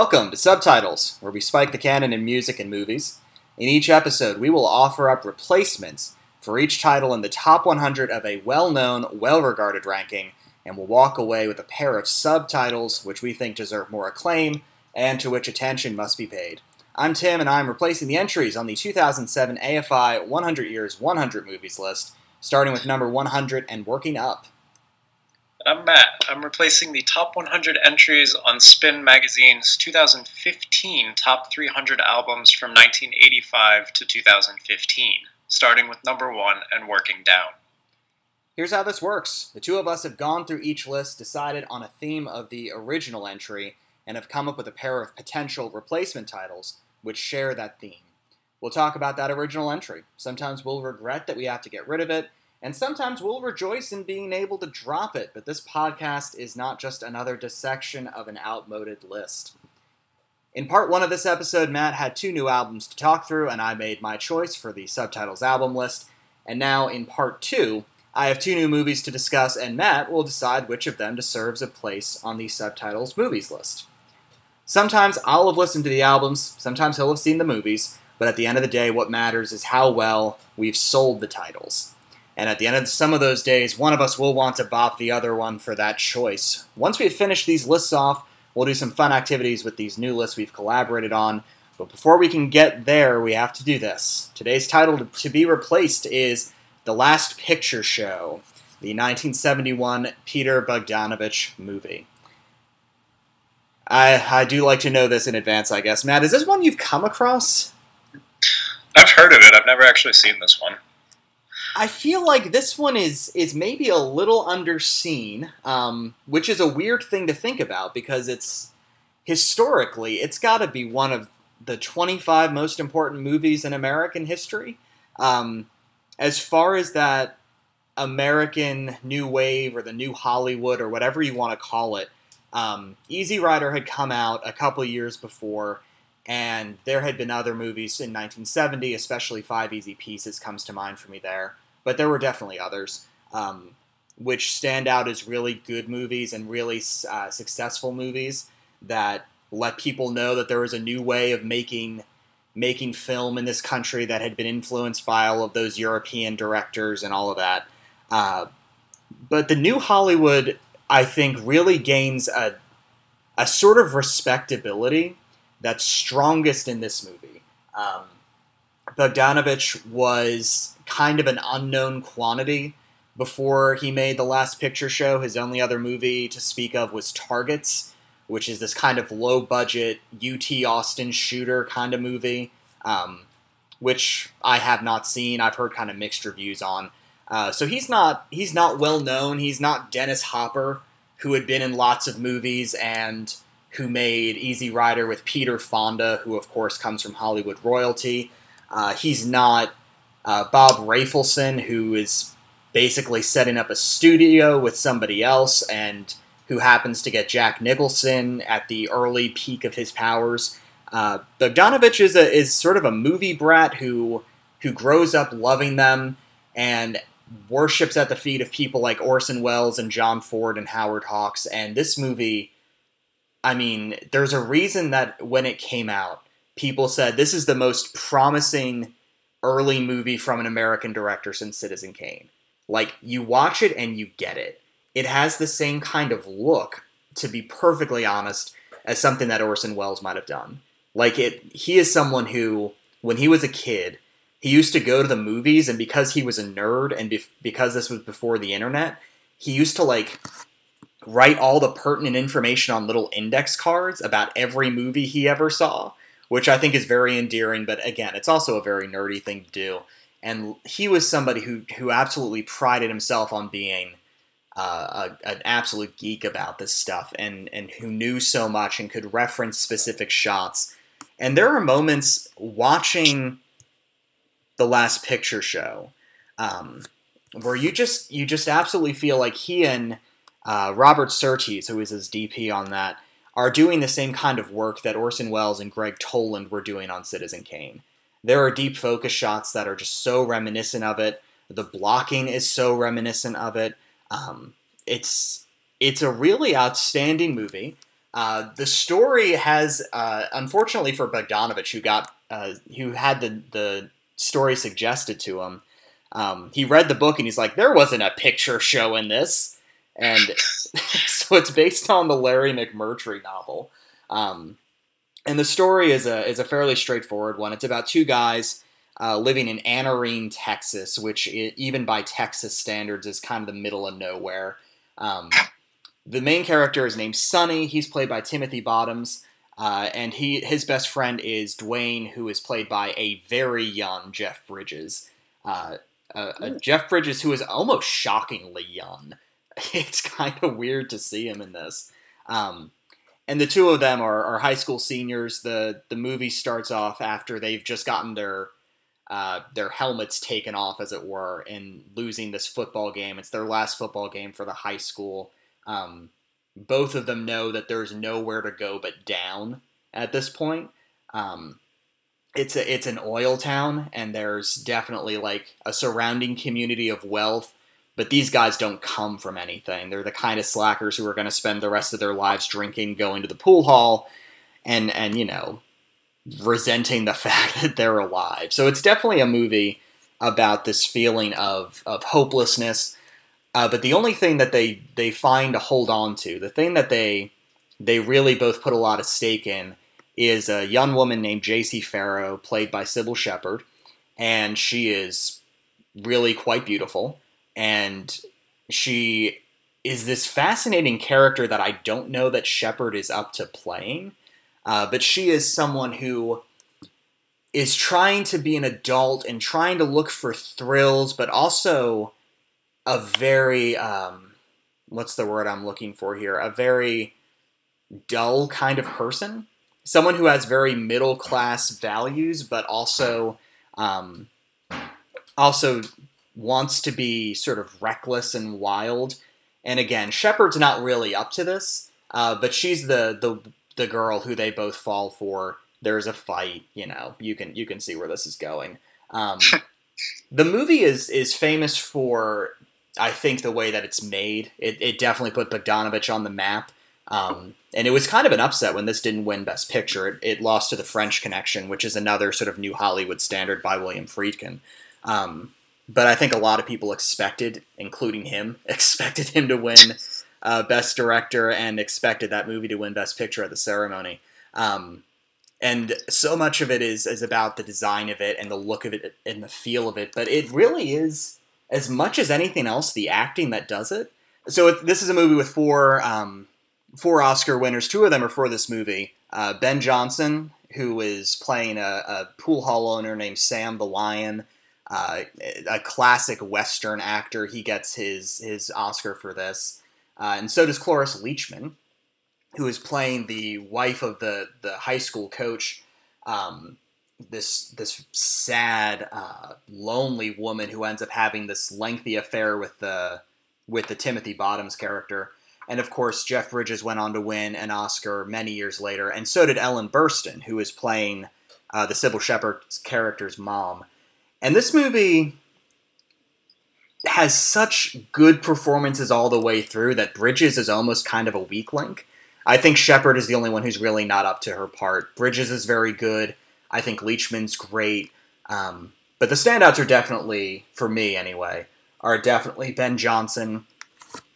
Welcome to Subtitles, where we spike the canon in music and movies. In each episode, we will offer up replacements for each title in the top 100 of a well known, well regarded ranking, and will walk away with a pair of subtitles which we think deserve more acclaim and to which attention must be paid. I'm Tim, and I'm replacing the entries on the 2007 AFI 100 Years 100 Movies list, starting with number 100 and working up. I'm Matt. I'm replacing the top 100 entries on Spin Magazine's 2015 top 300 albums from 1985 to 2015, starting with number one and working down. Here's how this works the two of us have gone through each list, decided on a theme of the original entry, and have come up with a pair of potential replacement titles which share that theme. We'll talk about that original entry. Sometimes we'll regret that we have to get rid of it, and sometimes we'll rejoice in being able to drop it, but this podcast is not just another dissection of an outmoded list. In part one of this episode, Matt had two new albums to talk through, and I made my choice for the subtitles album list. And now, in part two, I have two new movies to discuss, and Matt will decide which of them deserves a place on the subtitles movies list. Sometimes I'll have listened to the albums, sometimes he'll have seen the movies, but at the end of the day, what matters is how well we've sold the titles. And at the end of some of those days, one of us will want to bop the other one for that choice. Once we've finished these lists off, we'll do some fun activities with these new lists we've collaborated on. But before we can get there, we have to do this. Today's title to be replaced is The Last Picture Show, the 1971 Peter Bogdanovich movie. I, I do like to know this in advance, I guess. Matt, is this one you've come across? I've heard of it. I've never actually seen this one. I feel like this one is is maybe a little underseen, um, which is a weird thing to think about because it's historically it's got to be one of the 25 most important movies in American history. Um, as far as that American new wave or the new Hollywood or whatever you want to call it, um, Easy Rider had come out a couple years before, and there had been other movies in 1970, especially Five Easy Pieces comes to mind for me there. But there were definitely others, um, which stand out as really good movies and really uh, successful movies that let people know that there was a new way of making making film in this country that had been influenced by all of those European directors and all of that. Uh, but the new Hollywood I think really gains a a sort of respectability that's strongest in this movie. Um, Bogdanovich was kind of an unknown quantity before he made the last picture show. His only other movie to speak of was Targets, which is this kind of low budget UT Austin shooter kind of movie, um, which I have not seen. I've heard kind of mixed reviews on. Uh, so he's not he's not well known. He's not Dennis Hopper, who had been in lots of movies and who made Easy Rider with Peter Fonda, who of course comes from Hollywood royalty. Uh, he's not uh, Bob Rafelson, who is basically setting up a studio with somebody else and who happens to get Jack Nicholson at the early peak of his powers. Uh, Bogdanovich is a, is sort of a movie brat who who grows up loving them and worships at the feet of people like Orson Welles and John Ford and Howard Hawks. And this movie, I mean, there's a reason that when it came out, people said this is the most promising early movie from an American director since Citizen Kane. Like, you watch it and you get it. It has the same kind of look, to be perfectly honest, as something that Orson Welles might have done. Like, it, he is someone who, when he was a kid, he used to go to the movies, and because he was a nerd and be- because this was before the internet, he used to, like, write all the pertinent information on little index cards about every movie he ever saw which I think is very endearing. But again, it's also a very nerdy thing to do. And he was somebody who who absolutely prided himself on being uh, a, an absolute geek about this stuff, and and who knew so much and could reference specific shots. And there are moments watching the Last Picture Show um, where you just you just absolutely feel like he and uh, Robert Surtees, who is his DP on that, are doing the same kind of work that Orson Welles and Gregg Toland were doing on Citizen Kane. There are deep focus shots that are just so reminiscent of it. The blocking is so reminiscent of it. Um, it's it's a really outstanding movie. Uh, the story has, uh, unfortunately for Bogdanovich, who got uh, who had the the story suggested to him, um, he read the book and he's like, "There wasn't a picture show in this," and so it's based on the Larry McMurtry novel. Um, and the story is a is a fairly straightforward one. It's about two guys uh, living in Anarene, Texas, which even by Texas standards is kind of the middle of nowhere. Um, the main character is named Sonny. He's played by Timothy Bottoms, uh, and he his best friend is Dwayne, who is played by a very young Jeff Bridges. Uh, Jeff Bridges who is almost shockingly young. It's kind of weird to see him in this. Um, and the two of them are, are, high school seniors. the The movie starts off after they've just gotten their uh, their helmets taken off, as it were, and losing this football game. It's their last football game for the high school. Um, both of them know that there's nowhere to go but down at this point. Um, it's a it's an oil town, and there's definitely like a surrounding community of wealth. But these guys don't come from anything. They're the kind of slackers who are going to spend the rest of their lives drinking, going to the pool hall, and and you know, resenting the fact that they're alive. So it's definitely a movie about this feeling of of hopelessness uh, but the only thing that they they find to hold on to, the thing that they they really both put a lot of stake in, is a young woman named Jacy Farrow, played by Cybill Shepherd, and she is really quite beautiful, and she is this fascinating character that I don't know that Shepherd is up to playing, uh, but she is someone who is trying to be an adult and trying to look for thrills, but also a very um, what's the word I'm looking for here? A very dull kind of person, someone who has very middle class values, but also um, also wants to be sort of reckless and wild. And again, Shepherd's not really up to this, uh, but she's the the the girl who they both fall for. There's a fight, you know. You can you can see where this is going. Um, the movie is is famous for I think the way that it's made, it, it definitely put Bogdanovich on the map. Um, and it was kind of an upset when this didn't win Best Picture. It, it, lost to The French Connection, which is another sort of new Hollywood standard by William Friedkin. Um, but I think a lot of people expected, including him, expected him to win uh, Best Director and expected that movie to win Best Picture at the ceremony. Um, and so much of it is, is about the design of it and the look of it and the feel of it. But it really is as much as anything else, the acting that does it. So it, this is a movie with four um, four Oscar winners. Two of them are for this movie. Uh, ben Johnson, who is playing a, a, pool hall owner named Sam the Lion, uh, a classic Western actor. He gets his his Oscar for this, uh, and so does Cloris Leachman, who is playing the wife of the the high school coach. Um, this this sad, uh, lonely woman who ends up having this lengthy affair with the with the Timothy Bottoms character. And of course, Jeff Bridges went on to win an Oscar many years later, and so did Ellen Burstyn, who is playing uh, the Cybill Shepherd character's mom. And this movie has such good performances all the way through that Bridges is almost kind of a weak link. I think Shepherd is the only one who's really not up to her part. Bridges is very good. I think Leachman's great. Um, but the standouts are definitely, for me anyway, are definitely Ben Johnson,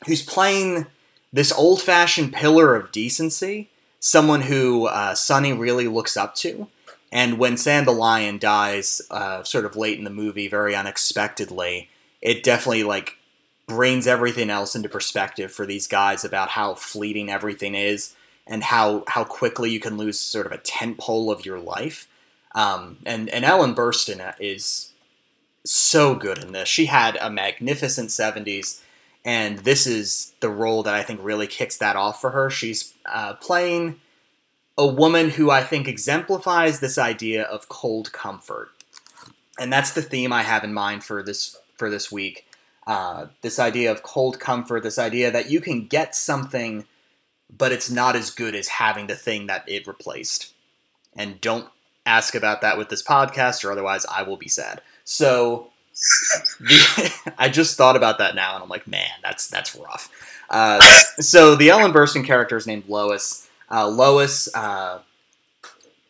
who's playing this old fashioned pillar of decency, someone who uh, Sonny really looks up to. And when Sam the Lion dies, uh, sort of late in the movie, very unexpectedly, it definitely like brings everything else into perspective for these guys about how fleeting everything is and how how quickly you can lose sort of a tent pole of your life. Um, and and Ellen Burstyn is so good in this. She had a magnificent '70s, and this is the role that I think really kicks that off for her. She's uh, playing a woman who I think exemplifies this idea of cold comfort, and that's the theme I have in mind for this for this week. Uh, this idea of cold comfort, this idea that you can get something but it's not as good as having the thing that it replaced. And don't ask about that with this podcast, or otherwise I will be sad. So the, I just thought about that now, and I'm like, man, that's that's rough. Uh, so the Ellen Burstyn character is named Lois. Uh, Lois uh,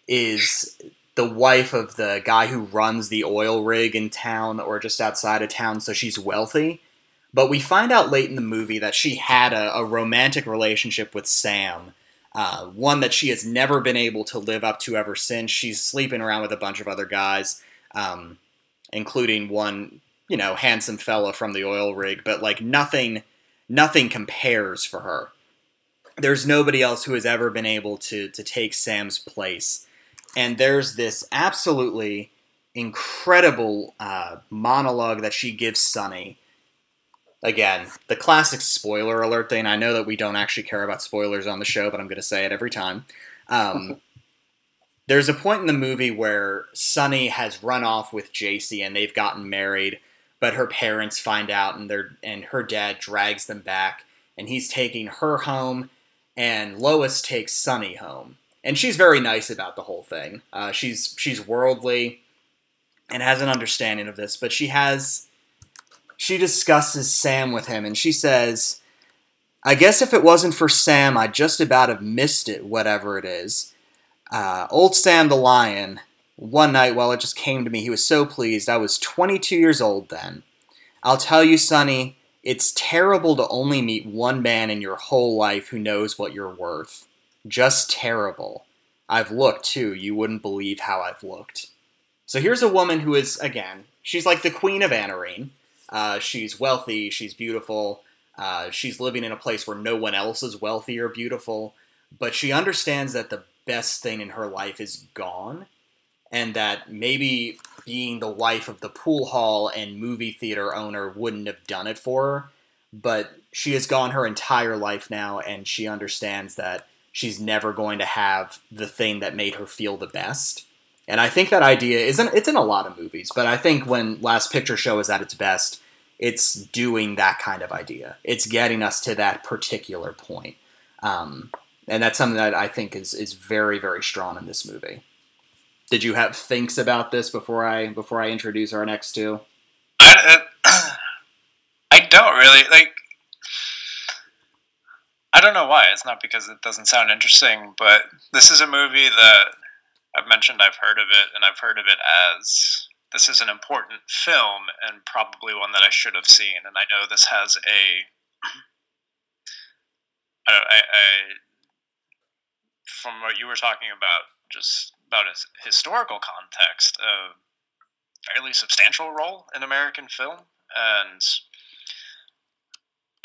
is the wife of the guy who runs the oil rig in town or just outside of town, so she's wealthy. But we find out late in the movie that she had a, a romantic relationship with Sam, uh, one that she has never been able to live up to ever since. She's sleeping around with a bunch of other guys, um, including one, you know, handsome fella from the oil rig, but like nothing, nothing compares for her. There's nobody else who has ever been able to to take Sam's place and there's this absolutely incredible uh, monologue that she gives Sonny. Again, the classic spoiler alert thing. I know that we don't actually care about spoilers on the show, but I'm going to say it every time. Um, there's a point in the movie where Sonny has run off with Jacy and they've gotten married, but her parents find out and they and her dad drags them back and he's taking her home and Lois takes Sonny home and she's very nice about the whole thing. Uh, she's she's worldly and has an understanding of this, but she has she discusses Sam with him, and she says, "I guess if it wasn't for Sam, I'd just about have missed it, whatever it is." Uh, old Sam the lion. One night, while it just came to me, he was so pleased. I was 22 years old then. I'll tell you, Sonny, it's terrible to only meet one man in your whole life who knows what you're worth just terrible. I've looked too. You wouldn't believe how I've looked. So here's a woman who is, again, she's like the queen of Anarene. Uh, she's wealthy, she's beautiful, uh, she's living in a place where no one else is wealthy or beautiful, but she understands that the best thing in her life is gone, and that maybe being the wife of the pool hall and movie theater owner wouldn't have done it for her, but she has gone her entire life now, and she understands that she's never going to have the thing that made her feel the best. And I think that idea isn't it's in a lot of movies, but I think when Last Picture Show is at its best, it's doing that kind of idea. It's getting us to that particular point. Um, and that's something that I think is is very very strong in this movie. Did you have thinks about this before I before I introduce our next two? I, uh, I don't really like. I don't know why. It's not because it doesn't sound interesting, but this is a movie that I've mentioned I've heard of it, and I've heard of it as this is an important film and probably one that I should have seen. And I know this has a, I, I, I from what you were talking about, just about a historical context, a fairly substantial role in American film, and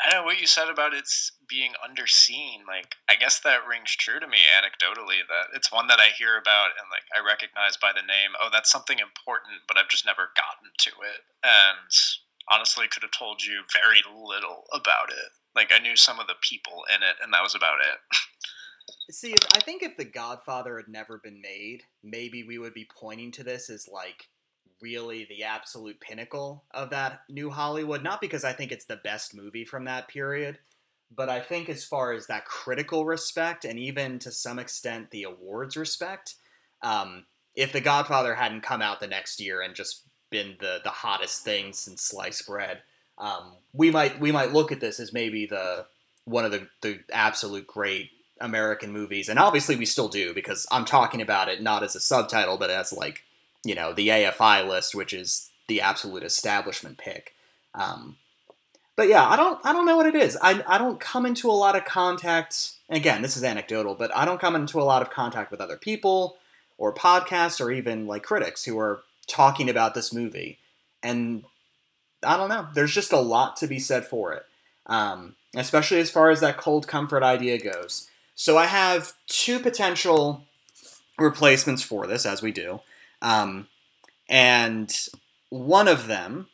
I know what you said about it's being underseen. Like, I guess that rings true to me anecdotally. That it's one that I hear about and like I recognize by the name. Oh, that's something important, but I've just never gotten to it. And honestly, could have told you very little about it. Like, I knew some of the people in it, and that was about it. See, I think if The Godfather had never been made, maybe we would be pointing to this as like really the absolute pinnacle of that new Hollywood. Not because I think it's the best movie from that period, but I think as far as that critical respect and even to some extent the awards respect, um, if The Godfather hadn't come out the next year and just been the the hottest thing since sliced bread, um, we might we might look at this as maybe the one of the the absolute great American movies, and obviously we still do because I'm talking about it not as a subtitle, but as like you know the AFI list, which is the absolute establishment pick. Um, but yeah, I don't I don't know what it is. I I don't come into a lot of contact. Again, this is anecdotal, but I don't come into a lot of contact with other people or podcasts or even like critics who are talking about this movie. And I don't know. There's just a lot to be said for it, um, especially as far as that cold comfort idea goes. So I have two potential replacements for this, as we do. Um, and one of them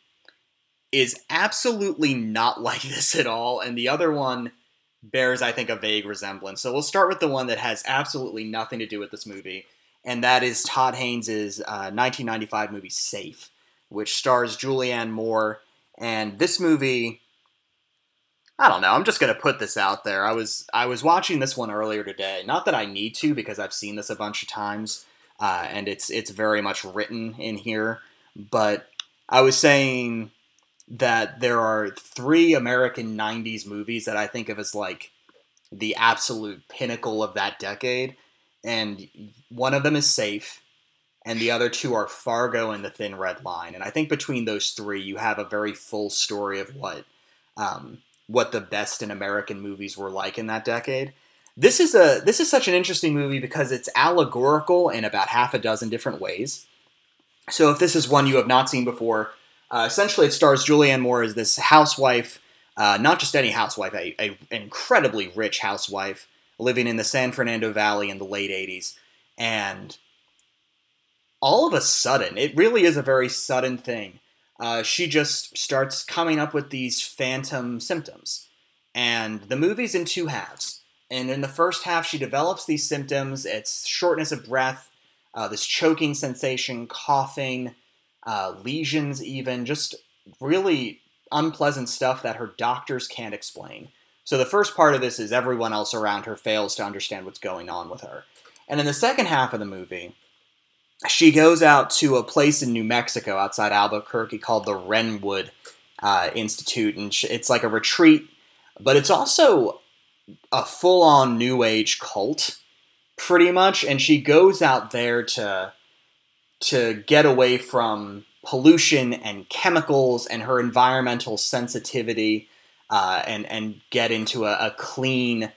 is absolutely not like this at all, and the other one bears, I think, a vague resemblance. So we'll start with the one that has absolutely nothing to do with this movie, and that is Todd Haynes' uh, 1995 movie Safe, which stars Julianne Moore. And this movie, I don't know. I'm just gonna put this out there. I was I was watching this one earlier today. Not that I need to because I've seen this a bunch of times, uh, and it's it's very much written in here. But I was saying that there are three American '90s movies that I think of as like the absolute pinnacle of that decade, and one of them is Safe, and the other two are Fargo and The Thin Red Line. And I think between those three, you have a very full story of what. Um, what the best in American movies were like in that decade. This is a this is such an interesting movie because it's allegorical in about half a dozen different ways. So if this is one you have not seen before, uh, essentially it stars Julianne Moore as this housewife, uh, not just any housewife, a, a incredibly rich housewife living in the San Fernando Valley in the late '80s, and all of a sudden, it really is a very sudden thing uh, she just starts coming up with these phantom symptoms. And the movie's in two halves. And in the first half, she develops these symptoms. It's shortness of breath, uh, this choking sensation, coughing, uh, lesions, even just really unpleasant stuff that her doctors can't explain. So the first part of this is everyone else around her fails to understand what's going on with her. And in the second half of the movie, she goes out to a place in New Mexico outside Albuquerque called the Wrenwood uh, Institute, and it's like a retreat, but it's also a full-on New Age cult, pretty much. And she goes out there to to get away from pollution and chemicals and her environmental sensitivity, uh, and and get into a, a clean,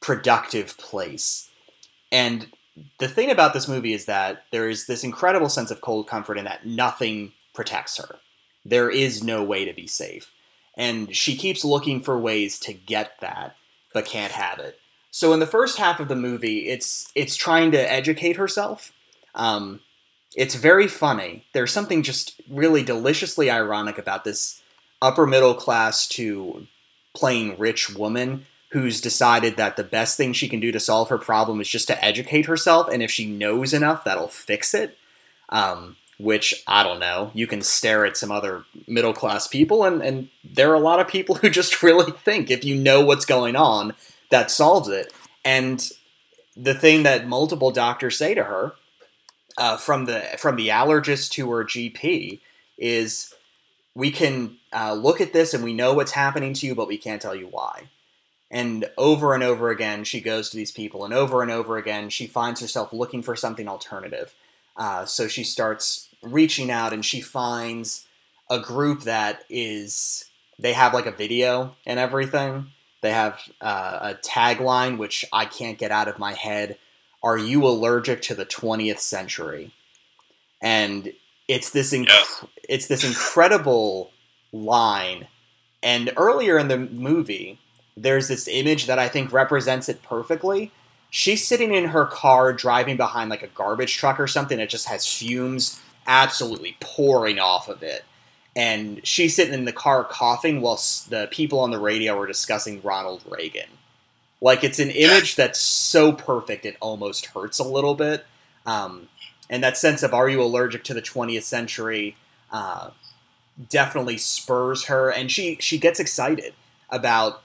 productive place. And the thing about this movie is that there is this incredible sense of cold comfort in that nothing protects her. There is no way to be safe. And she keeps looking for ways to get that, but can't have it. So in the first half of the movie, it's it's trying to educate herself. Um, it's very funny. There's something just really deliciously ironic about this upper middle class to plain rich woman who's decided that the best thing she can do to solve her problem is just to educate herself, and if she knows enough, that'll fix it. Um, which I don't know. You can stare at some other middle class people, and, and there are a lot of people who just really think if you know what's going on, that solves it. And the thing that multiple doctors say to her, uh, from the from the allergist to her GP, is we can uh, look at this and we know what's happening to you, but we can't tell you why. And over and over again, she goes to these people, and over and over again, she finds herself looking for something alternative. Uh, so she starts reaching out, and she finds a group that is they have like a video and everything. They have uh, a tagline which I can't get out of my head. Are you allergic to the 20th century? And it's this inc- yeah. it's this incredible line. And earlier in the movie, there's this image that I think represents it perfectly. She's sitting in her car driving behind like a garbage truck or something that just has fumes absolutely pouring off of it. And she's sitting in the car coughing while the people on the radio are discussing Ronald Reagan. Like it's an image that's so perfect it almost hurts a little bit. Um, and that sense of are you allergic to the 20th century uh, definitely spurs her, and she she gets excited about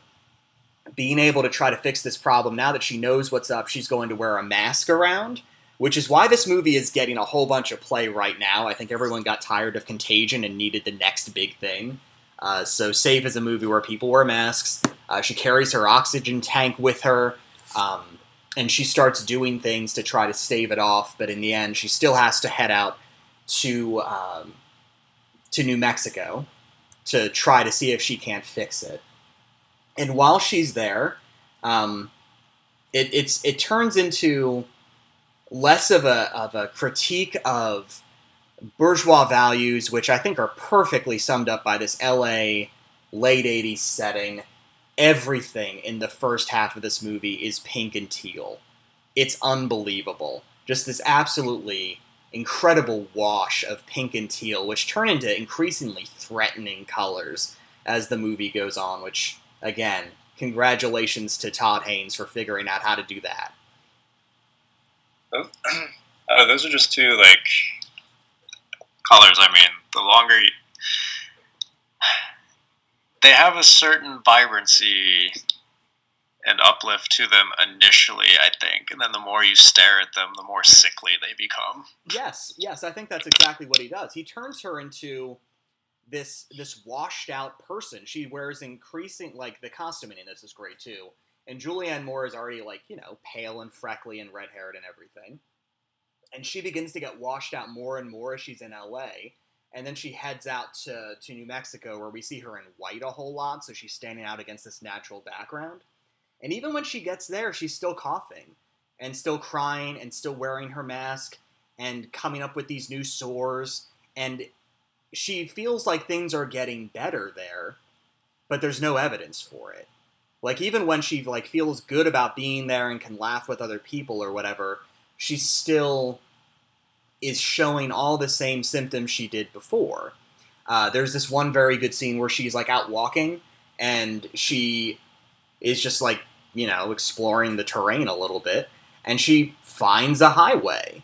being able to try to fix this problem now that she knows what's up, she's going to wear a mask around, which is why this movie is getting a whole bunch of play right now. I think everyone got tired of Contagion and needed the next big thing. Uh, so, Safe is a movie where people wear masks. Uh, she carries her oxygen tank with her, um, and she starts doing things to try to stave it off. But in the end, she still has to head out to um, to New Mexico to try to see if she can't fix it. And while she's there, um, it, it's it turns into less of a of a critique of bourgeois values, which I think are perfectly summed up by this L.A. late '80s setting. Everything in the first half of this movie is pink and teal. It's unbelievable. Just this absolutely incredible wash of pink and teal, which turn into increasingly threatening colors as the movie goes on, which again, congratulations to Todd Haynes for figuring out how to do that. Uh, those are just two like colors. I mean, the longer you, they have a certain vibrancy and uplift to them initially, I think, and then the more you stare at them, the more sickly they become. Yes, yes, I think that's exactly what he does. He turns her into this this washed out person. She wears increasing like the costuming in this is great too. And Julianne Moore is already like, you know, pale and freckly and red haired and everything. And she begins to get washed out more and more as she's in LA. And then she heads out to, to New Mexico where we see her in white a whole lot, so she's standing out against this natural background. And even when she gets there, she's still coughing and still crying and still wearing her mask and coming up with these new sores. And she feels like things are getting better there, but there's no evidence for it. Like even when she like feels good about being there and can laugh with other people or whatever, she still is showing all the same symptoms she did before. Uh, there's this one very good scene where she's like out walking and she is just like you know exploring the terrain a little bit, and she finds a highway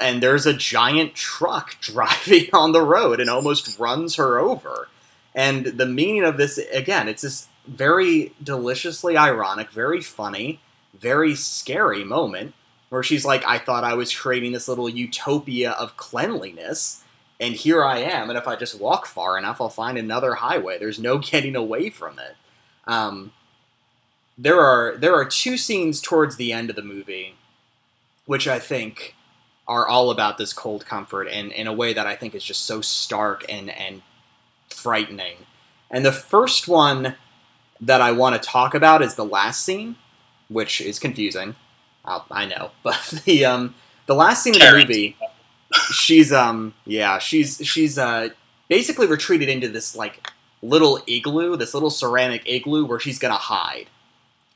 and there's a giant truck driving on the road and almost runs her over. And the meaning of this, again, it's this very deliciously ironic, very funny, very scary moment where she's like, I thought I was creating this little utopia of cleanliness, and here I am. And if I just walk far enough, I'll find another highway. There's no getting away from it. Um, there are there are two scenes towards the end of the movie, which I think are all about this cold comfort and in a way that I think is just so stark and and frightening. And the first one that I want to talk about is the last scene, which is confusing. I'll, i know, but the um the last scene of the movie, she's um yeah she's she's uh basically retreated into this like little igloo, this little ceramic igloo where she's gonna hide.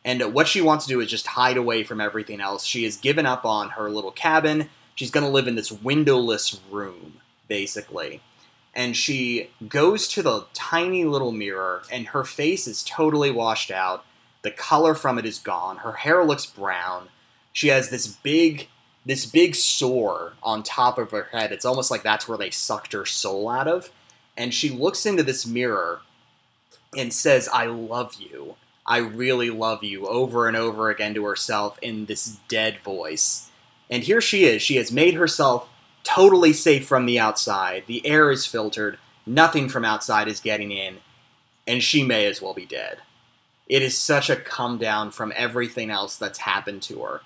And what she wants to do is just hide away from everything else. She has given up on her little cabin she's going to live in this windowless room, basically. And she goes to the tiny little mirror, and her face is totally washed out. The color from it is gone. Her hair looks brown. She has this big, this big sore on top of her head. It's almost like that's where they sucked her soul out of. And she looks into this mirror and says, "I love you. I really love you," over and over again to herself in this dead voice and here she is. She has made herself totally safe from the outside. The air is filtered. Nothing from outside is getting in. And she may as well be dead. It is such a come down from everything else that's happened to her.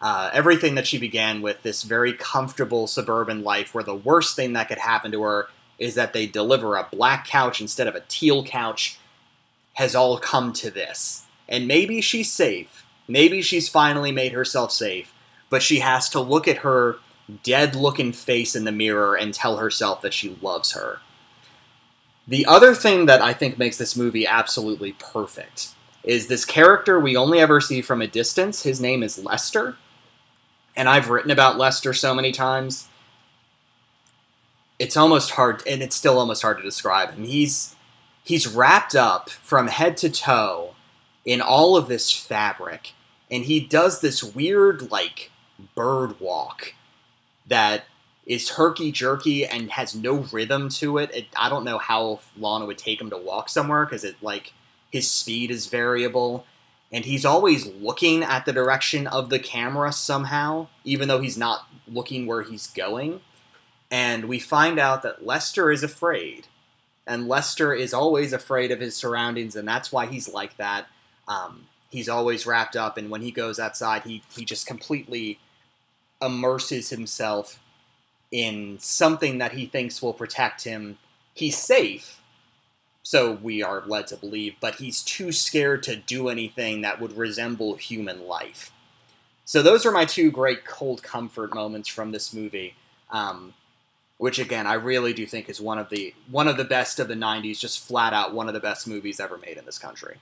Uh, everything that she began with, this very comfortable suburban life, where the worst thing that could happen to her is that they deliver a black couch instead of a teal couch, has all come to this. And maybe she's safe. Maybe she's finally made herself safe but she has to look at her dead looking face in the mirror and tell herself that she loves her. The other thing that I think makes this movie absolutely perfect is this character we only ever see from a distance. His name is Lester. And I've written about Lester so many times. It's almost hard and it's still almost hard to describe him. He's he's wrapped up from head to toe in all of this fabric and he does this weird like bird walk that is herky jerky and has no rhythm to it. it. I don't know how long it would take him to walk somewhere because it like his speed is variable and he's always looking at the direction of the camera somehow, even though he's not looking where he's going. And we find out that Lester is afraid, and Lester is always afraid of his surroundings, and that's why he's like that. Um, he's always wrapped up, and when he goes outside, he he just completely immerses himself in something that he thinks will protect him. He's safe, so we are led to believe, but he's too scared to do anything that would resemble human life. So those are my two great cold comfort moments from this movie, um, which again I really do think is one of the one of the best of the '90s, just flat out one of the best movies ever made in this country.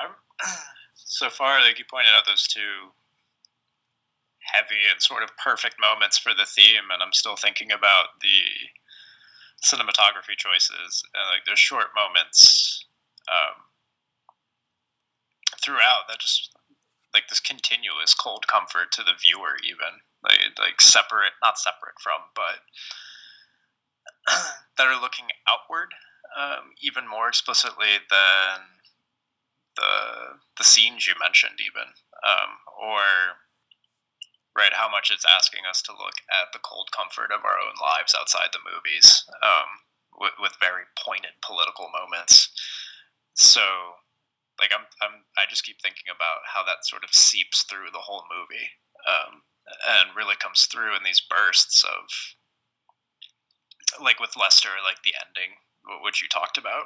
I'm, so far, like you pointed out, those two heavy and sort of perfect moments for the theme, and I'm still thinking about the cinematography choices. And, like there's short moments um, throughout that just like this continuous cold comfort to the viewer, even like like separate, not separate from, but that are looking outward. um, even more explicitly than the the scenes you mentioned, even um, or right how much it's asking us to look at the cold comfort of our own lives outside the movies um, with, with very pointed political moments. So like I'm, I'm I just keep thinking about how that sort of seeps through the whole movie um, and really comes through in these bursts of like with Lester, like the ending, which you talked about.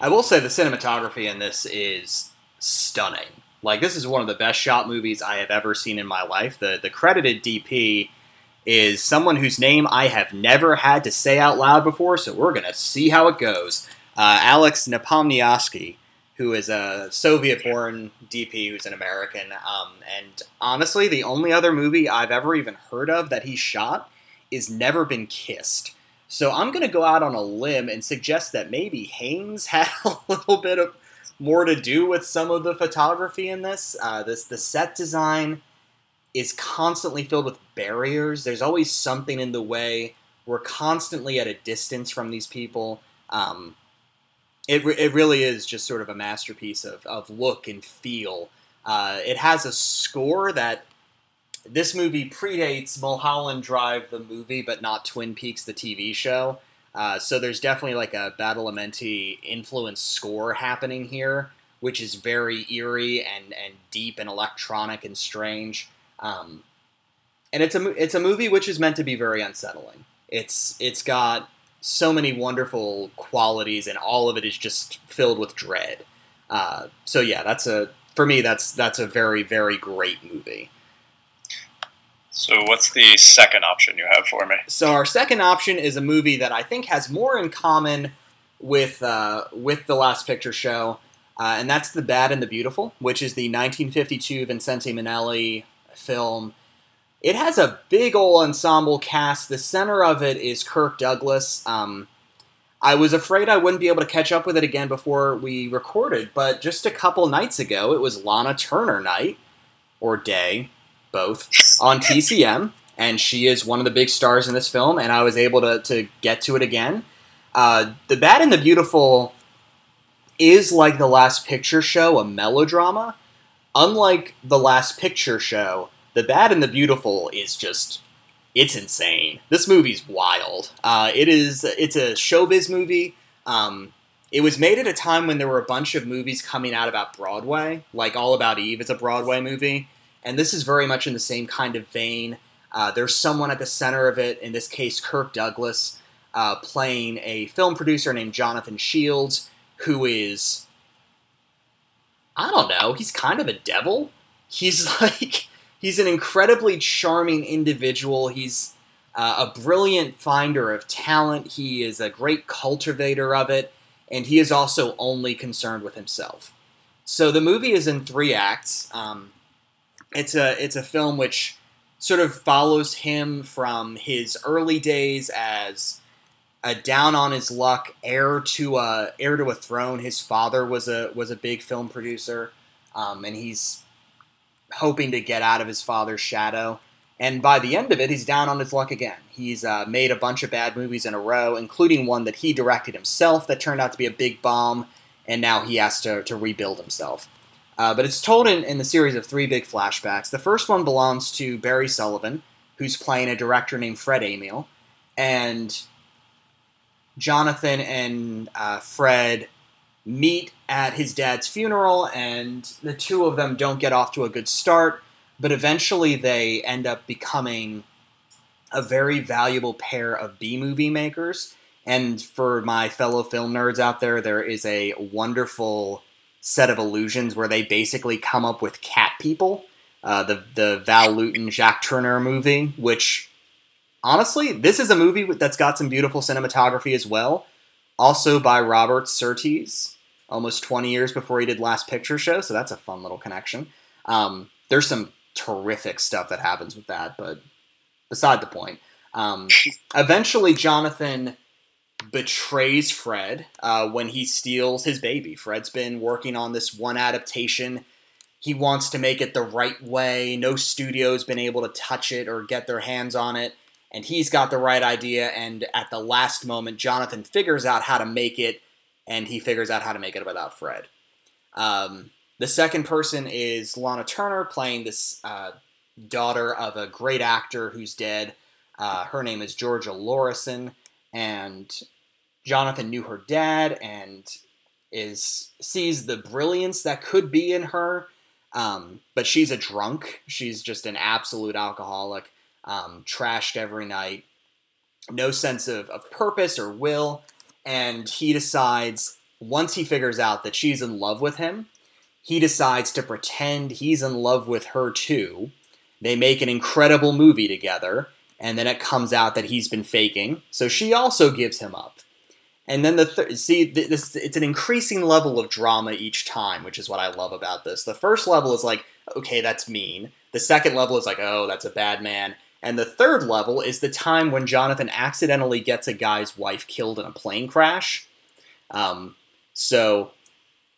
I will say the cinematography in this is stunning. Like this is one of the best shot movies I have ever seen in my life. The the credited DP is someone whose name I have never had to say out loud before, so we're gonna see how it goes. Uh, Alex Nepomniaschy, who is a Soviet-born DP who's an American, um, and honestly, the only other movie I've ever even heard of that he shot is Never Been Kissed. So I'm to go out on a limb and suggest that maybe Haynes had a little bit of more to do with some of the photography in this. Uh, this the set design is constantly filled with barriers. There's always something in the way. We're constantly at a distance from these people. Um, it, re- it really is just sort of a masterpiece of, of look and feel. Uh, it has a score that this movie predates Mulholland Drive, the movie, but not Twin Peaks, the TV show. Uh, so there's definitely like a Badalamenti influence score happening here, which is very eerie and, and deep and electronic and strange. Um, and it's a it's a movie which is meant to be very unsettling. It's it's got so many wonderful qualities, and all of it is just filled with dread. Uh, so yeah, that's a for me that's that's a very very great movie. So, what's the second option you have for me? So, our second option is a movie that I think has more in common with uh, with the Last Picture Show, uh, and that's The Bad and the Beautiful, which is the 1952 Vincente Minnelli film. It has a big old ensemble cast. The center of it is Kirk Douglas. Um, I was afraid I wouldn't be able to catch up with it again before we recorded, but just a couple nights ago, it was Lana Turner night or day both on TCM, and she is one of the big stars in this film. And I was able to, to get to it again. Uh, the Bad and the Beautiful is like the Last Picture Show, a melodrama. Unlike the Last Picture Show, The Bad and the Beautiful is just it's insane. This movie's wild. Uh, it is it's a showbiz movie. Um, it was made at a time when there were a bunch of movies coming out about Broadway, like All About Eve is a Broadway movie, and this is very much in the same kind of vein. Uh, there's someone at the center of it, in this case, Kirk Douglas, uh, playing a film producer named Jonathan Shields, who is, I don't know, he's kind of a devil. He's like, he's an incredibly charming individual. He's uh, a brilliant finder of talent. He is a great cultivator of it, and he is also only concerned with himself. So the movie is in three acts. Um, it's a it's a film which sort of follows him from his early days as a down on his luck heir to a heir to a throne. His father was a was a big film producer, um, and he's hoping to get out of his father's shadow. And by the end of it, he's down on his luck again. He's uh, made a bunch of bad movies in a row, including one that he directed himself that turned out to be a big bomb, and now he has to, to rebuild himself. Uh, but it's told in, in the series of three big flashbacks. The first one belongs to Barry Sullivan, who's playing a director named Fred Amiel, and Jonathan and uh, Fred meet at his dad's funeral, and the two of them don't get off to a good start, but eventually they end up becoming a very valuable pair of B movie makers. And for my fellow film nerds out there, there is a wonderful set of illusions where they basically come up with cat people. Uh, the the Val Lewton Jacques Tourneur movie, which honestly, this is a movie that's got some beautiful cinematography as well. Also by Robert Surtees, almost 20 years before he did Last Picture Show, so that's a fun little connection. Um, there's some terrific stuff that happens with that, but beside the point. Um, eventually, Jonathan betrays Fred uh, when he steals his baby. Fred's been working on this one adaptation. He wants to make it the right way. No studio's been able to touch it or get their hands on it. and he's got the right idea. And at the last moment, Jonathan figures out how to make it, and he figures out how to make it without Fred. Um, the second person is Lana Turner playing this uh, daughter of a great actor who's dead. Uh, her name is Georgia Lorrison, and Jonathan knew her dad and is sees the brilliance that could be in her. Um, but she's a drunk. She's just an absolute alcoholic, um, trashed every night, no sense of, of purpose or will. And he decides, once he figures out that she's in love with him, he decides to pretend he's in love with her too. They make an incredible movie together, and then it comes out that he's been faking, so she also gives him up. And then the th- see this it's an increasing level of drama each time, which is what I love about this. The first level is like, okay, that's mean. The second level is like, oh, that's a bad man. And the third level is the time when Jonathan accidentally gets a guy's wife killed in a plane crash. Um, so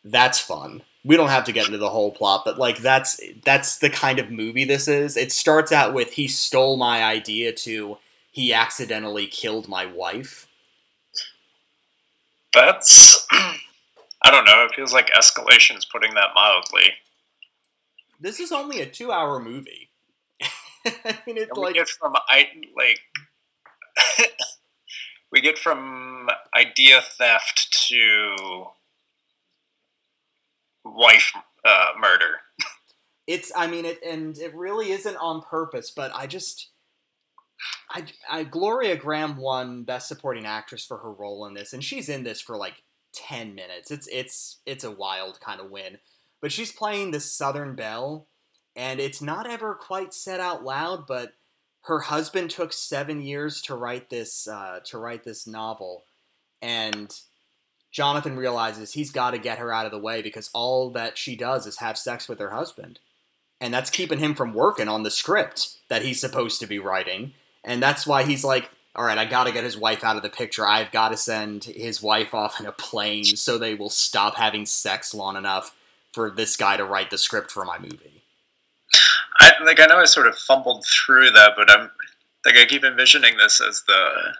that's fun. We don't have to get into the whole plot, but like that's that's the kind of movie this is. It starts out with he stole my idea to he accidentally killed my wife that's I don't know. It feels like escalation is putting that mildly. This is only a two-hour movie. I mean, it's like get from I like we get from idea theft to wife uh, murder. It's I mean it and it really isn't on purpose, but I just I, I Gloria Grahame won Best Supporting Actress for her role in this, and she's in this for like ten minutes. It's it's it's a wild kind of win, but she's playing the Southern Belle, and it's not ever quite said out loud, but her husband took seven years to write this uh, to write this novel, and Jonathan realizes he's got to get her out of the way because all that she does is have sex with her husband, and that's keeping him from working on the script that he's supposed to be writing and that's why he's like, all right, I got to get his wife out of the picture. I've got to send his wife off in a plane so they will stop having sex long enough for this guy to write the script for my movie. I like I know I sort of fumbled through that, but I'm like I keep envisioning this as the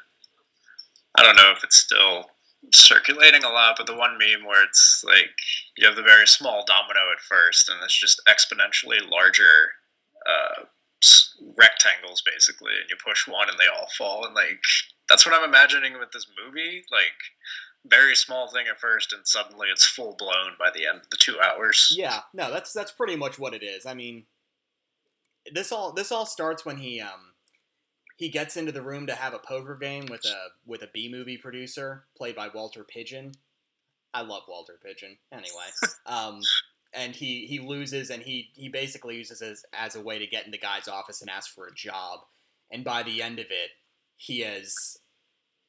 I don't know if it's still circulating a lot, but the one meme where it's like you have the very small domino at first, and it's just exponentially larger uh, rectangles basically, and you push one and they all fall. And like that's what I'm imagining with this movie. Like very small thing at first, and suddenly it's full blown by the end of the two hours. Yeah, no, that's that's pretty much what it is. I mean, this all this all starts when he um he gets into the room to have a poker game with a with a B movie producer played by Walter Pidgeon. I love Walter Pidgeon. Anyway, um, and he he loses and he he basically uses as, as a way to get in the guy's office and ask for a job and by the end of it he has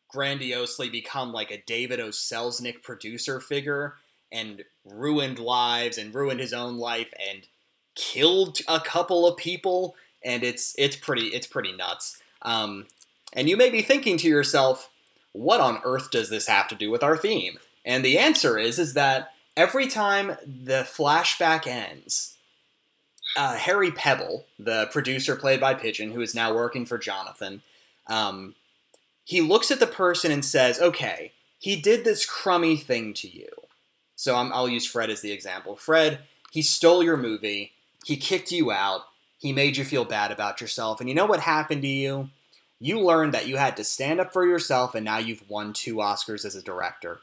grandiosely become like a David O. Selznick producer figure and ruined lives and ruined his own life and killed a couple of people and it's it's pretty it's pretty nuts um, and you may be thinking to yourself what on earth does this have to do with our theme and the answer is is that every time the flashback ends, uh, Harry Pebbel, the producer played by Pidgeon, who is now working for Jonathan, um, he looks at the person and says, "Okay, he did this crummy thing to you." So i will use Fred as the example. Fred, he stole your movie. He kicked you out. He made you feel bad about yourself. And you know what happened to you? You learned that you had to stand up for yourself, and now you've won two Oscars as a director.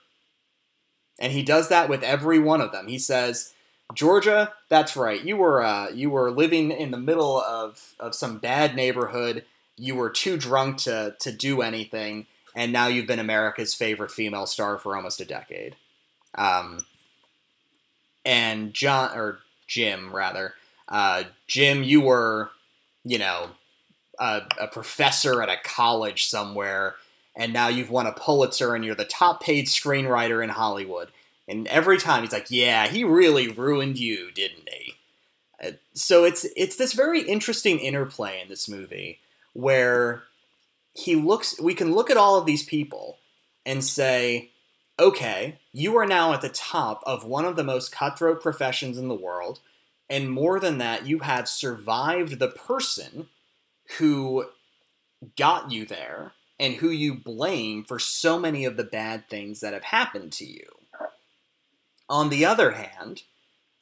And he does that with every one of them. He says, Georgia, that's right. You were uh, you were living in the middle of, of some bad neighborhood. You were too drunk to, to do anything, and now you've been America's favorite female star for almost a decade. Um, and John or Jim rather, uh, Jim, you were, you know, a, a professor at a college somewhere and now you've won a Pulitzer and you're the top paid screenwriter in Hollywood. And every time he's like, "Yeah, he really ruined you, didn't he?" Uh, so it's it's this very interesting interplay in this movie where he looks we can look at all of these people and say, "Okay, you are now at the top of one of the most cutthroat professions in the world." And more than that, you have survived the person who got you there and who you blame for so many of the bad things that have happened to you. On the other hand,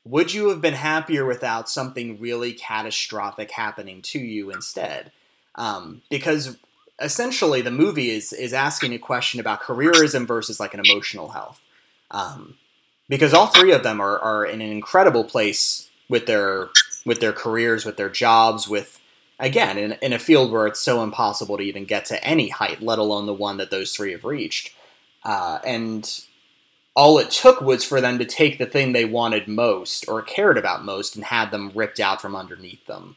would you have been happier without something really catastrophic happening to you instead? Um, because essentially, the movie is is asking a question about careerism versus like an emotional health. Um, because all three of them are, are in an incredible place with their with their careers, with their jobs, with again in, in a field where it's so impossible to even get to any height, let alone the one that those three have reached. Uh, and all it took was for them to take the thing they wanted most or cared about most and had them ripped out from underneath them.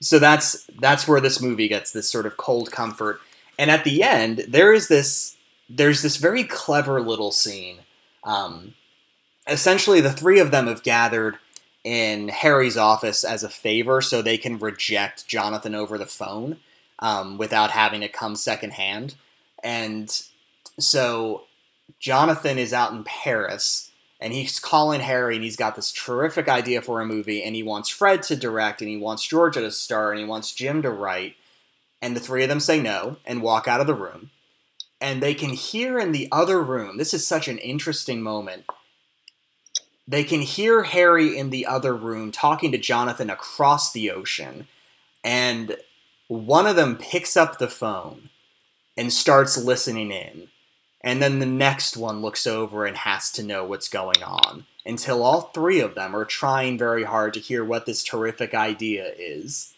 So that's that's where this movie gets this sort of cold comfort. And at the end, there is this there's this very clever little scene. Um, essentially, the three of them have gathered in Harry's office as a favor so they can reject Jonathan over the phone um, without having to come secondhand. And so Jonathan is out in Paris and he's calling Harry and he's got this terrific idea for a movie and he wants Fred to direct and he wants Georgia to star and he wants Jim to write. And the three of them say no and walk out of the room. And they can hear in the other room, this is such an interesting moment. They can hear Harry in the other room talking to Jonathan across the ocean. And one of them picks up the phone and starts listening in and then the next one looks over and has to know what's going on until all three of them are trying very hard to hear what this terrific idea is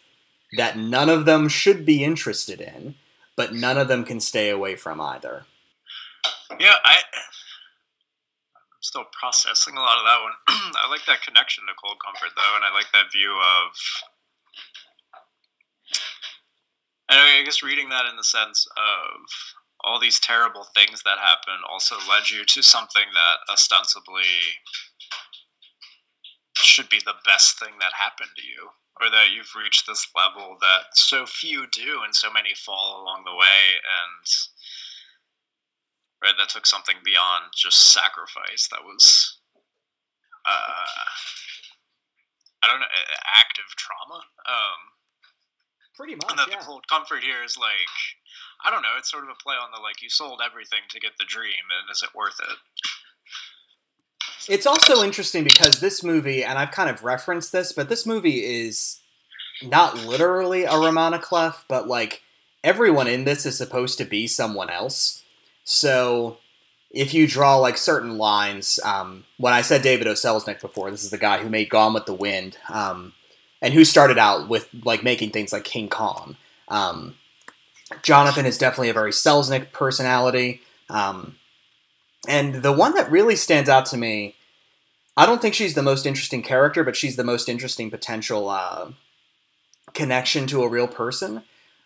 that none of them should be interested in, but none of them can stay away from either. Yeah, I still processing a lot of that one. I like that connection to cold comfort though, and I like that view of I guess reading that in the sense of all these terrible things that happen also led you to something that ostensibly should be the best thing that happened to you or that you've reached this level that so few do and so many fall along the way and right that took something beyond just sacrifice that was uh, i don't know active trauma um, pretty much and that yeah. the cold comfort here is like I don't know. It's sort of a play on the like you sold everything to get the dream, and is it worth it? It's also interesting because this movie, and I've kind of referenced this, but this movie is not literally a roman à clef, but like everyone in this is supposed to be someone else. So if you draw like certain lines, um, when I said David O. Selznick before, this is the guy who made Gone with the Wind, um, and who started out with like making things like King Kong. Um, Jonathan is definitely a very Selznick personality. Um, and the one that really stands out to me, I don't think she's the most interesting character, but she's the most interesting potential uh, connection to a real person.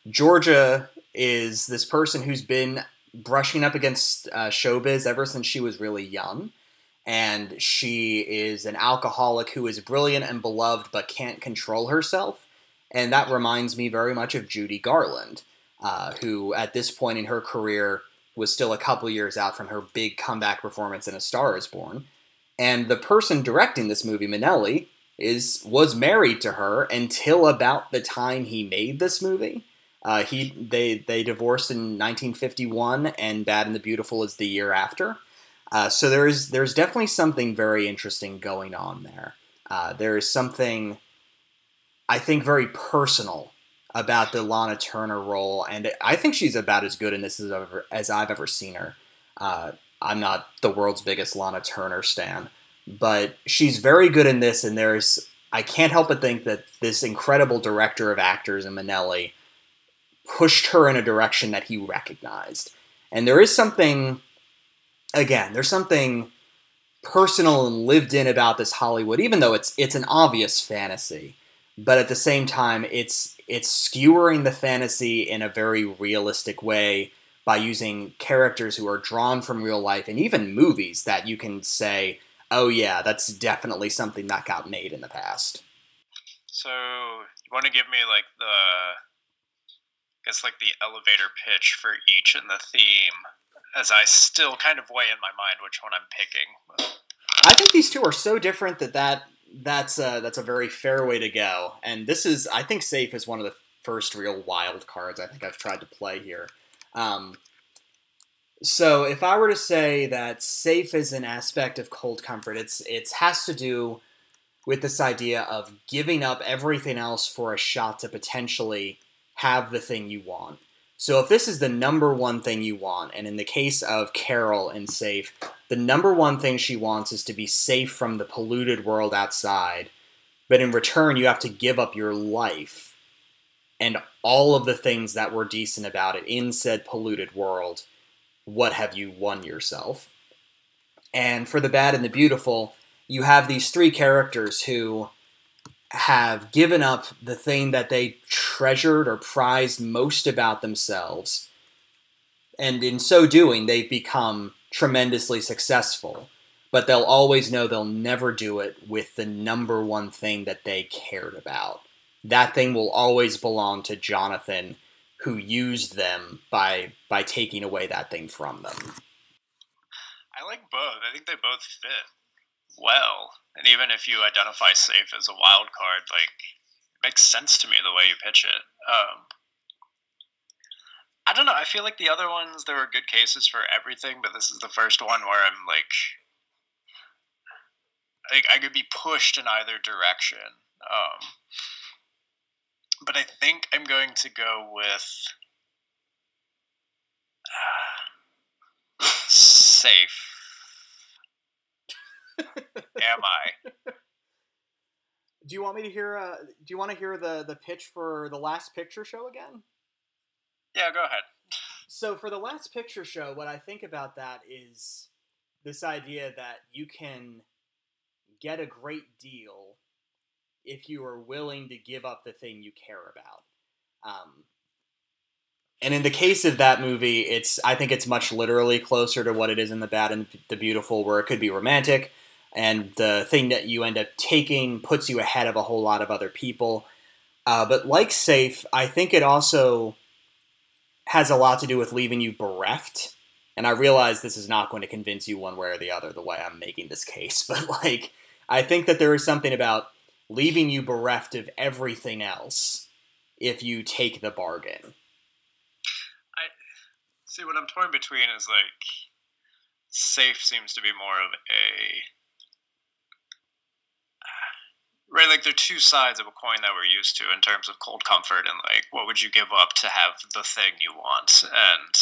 Georgia is this person who's been brushing up against uh, showbiz ever since she was really young. And she is an alcoholic who is brilliant and beloved but can't control herself. And that reminds me very much of Judy Garland uh, who at this point in her career was still a couple years out from her big comeback performance in A Star Is Born. And the person directing this movie, Minnelli, is was married to her until about the time he made this movie. Uh, he they they divorced in 1951, and Bad and the Beautiful is the year after. Uh, so there's there's definitely something very interesting going on there. Uh, there is something I think very personal about the Lana Turner role, and I think she's about as good in this as, ever, as I've ever seen her. Uh, I'm not the world's biggest Lana Turner stan, but she's very good in this, and there's I can't help but think that this incredible director of actors in Minnelli pushed her in a direction that he recognized. And there is something, again, there's something personal and lived in about this Hollywood, even though it's it's an obvious fantasy but at the same time, it's it's skewering the fantasy in a very realistic way by using characters who are drawn from real life and even movies that you can say, oh yeah, that's definitely something that got made in the past. So you want to give me like the, guess like the elevator pitch for each and the theme, as I still kind of weigh in my mind which one I'm picking. I think these two are so different that that that's a, that's a very fair way to go. And this is, I think, Safe is one of the first real wild cards I think I've tried to play here. Um, so if I were to say that safe is an aspect of cold comfort, it's it has to do with this idea of giving up everything else for a shot to potentially have the thing you want. So if this is the number one thing you want, and in the case of Carol and Safe, the number one thing she wants is to be safe from the polluted world outside, but in return you have to give up your life and all of the things that were decent about it in said polluted world. What have you won yourself? And for the bad and the beautiful, you have these three characters who have given up the thing that they treasured or prized most about themselves. And in so doing, they've become tremendously successful. But they'll always know they'll never do it with the number one thing that they cared about. That thing will always belong to Jonathan, who used them by by taking away that thing from them. I like both. I think they both fit well. And even if you identify safe as a wild card, like it makes sense to me the way you pitch it. Um, I don't know. I feel like the other ones there were good cases for everything, but this is the first one where I'm like, like I could be pushed in either direction. Um, but I think I'm going to go with uh, safe am I? Do you want me to hear? Uh, do you want to hear the the pitch for the last picture show again? Yeah, go ahead. So for the last picture show, what I think about that is this idea that you can get a great deal if you are willing to give up the thing you care about. Um, and in the case of that movie, it's I think it's much literally closer to what it is in the Bad and the Beautiful, where it could be romantic, and the thing that you end up taking puts you ahead of a whole lot of other people. Uh, but like Safe, I think it also has a lot to do with leaving you bereft. And I realize this is not going to convince you one way or the other the way I'm making this case, but like I think that there is something about leaving you bereft of everything else if you take the bargain. I see what I'm torn between is like safe seems to be more of a right like they're two sides of a coin that we're used to in terms of cold comfort and like what would you give up to have the thing you want? And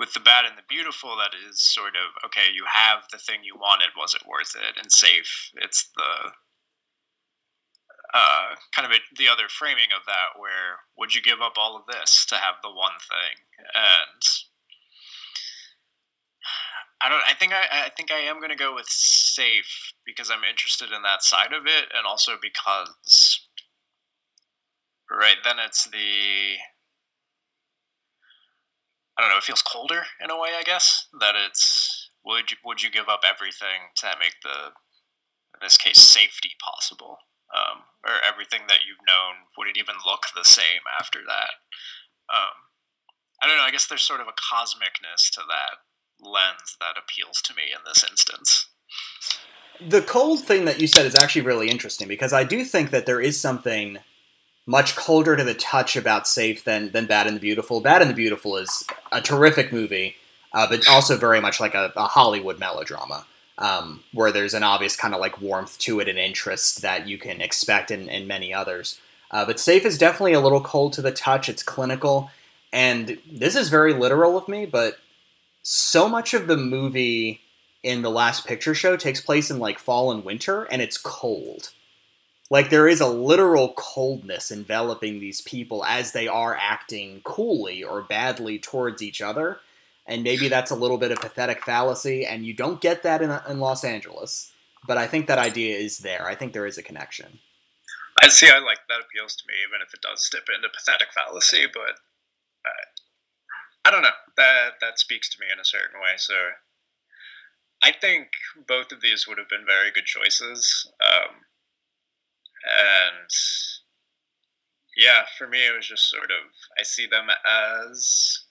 with the bad and the beautiful that is sort of okay you have the thing you wanted was it worth it? And safe it's the uh, kind of a, the other framing of that where would you give up all of this to have the one thing? And I don't. I think I. I think I am going to go with safe because I'm interested in that side of it, and also because, right then it's the. I don't know. It feels colder in a way. I guess that it's. Would you, would you give up everything to make the, in this case, safety possible, um, or everything that you've known? Would it even look the same after that? Um, I don't know. I guess there's sort of a cosmicness to that lens that appeals to me in this instance. The cold thing that you said is actually really interesting because I do think that there is something much colder to the touch about Safe than than Bad and the Beautiful. Bad and the Beautiful is a terrific movie, uh, but also very much like a, a Hollywood melodrama. Um, where there's an obvious kind of like warmth to it and interest that you can expect in, in many others. Uh, but Safe is definitely a little cold to the touch. It's clinical, and this is very literal of me, but so much of the movie in the last picture show takes place in like fall and winter and it's cold. Like there is a literal coldness enveloping these people as they are acting coolly or badly towards each other and maybe that's a little bit of pathetic fallacy and you don't get that in, in los angeles but i think that idea is there. I think there is a connection. I see i like that appeals to me even if it does step into pathetic fallacy but I don't know. That that speaks to me in a certain way. So I think both of these would have been very good choices. Um, and yeah, for me, it was just sort of I see them as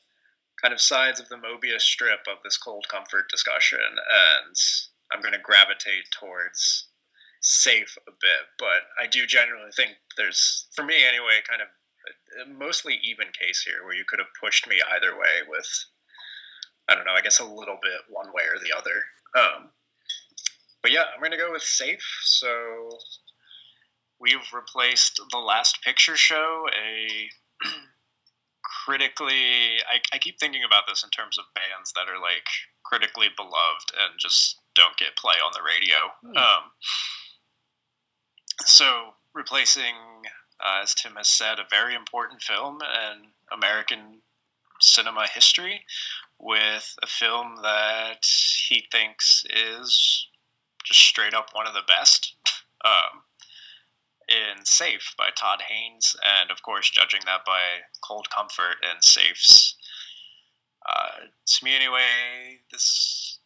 kind of sides of the Mobius strip of this cold comfort discussion, and I'm going to gravitate towards safe a bit. But I do generally think there's, for me anyway, kind of a mostly even case here where you could have pushed me either way with, I don't know, I guess a little bit one way or the other. Um, but yeah, I'm going to go with safe. So we've replaced the last picture show, a critically, I, I keep thinking about this in terms of bands that are like critically beloved and just don't get play on the radio. Hmm. Um, so replacing, uh, as Tim has said, a very important film in American cinema history with a film that he thinks is just straight up one of the best. Um, in Safe by Todd Haynes, and of course, judging that by Cold Comfort and Safe's. Uh, to me, anyway, this,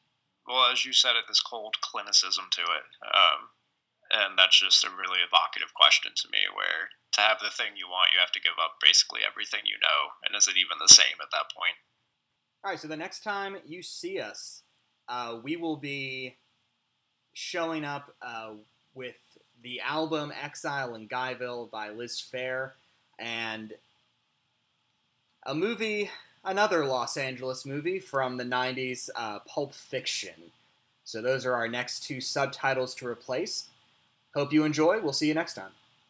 well, as you said it, this cold clinicism to it. Um, and that's just a really evocative question to me where to have the thing you want, you have to give up basically everything you know. And is it even the same at that point? All right, so the next time you see us, uh, we will be showing up uh, with the album Exile in Guyville by Liz Phair, and a movie, another Los Angeles movie from the 90s, uh, Pulp Fiction. So those are our next two subtitles to replace. Hope you enjoy. We'll see you next time.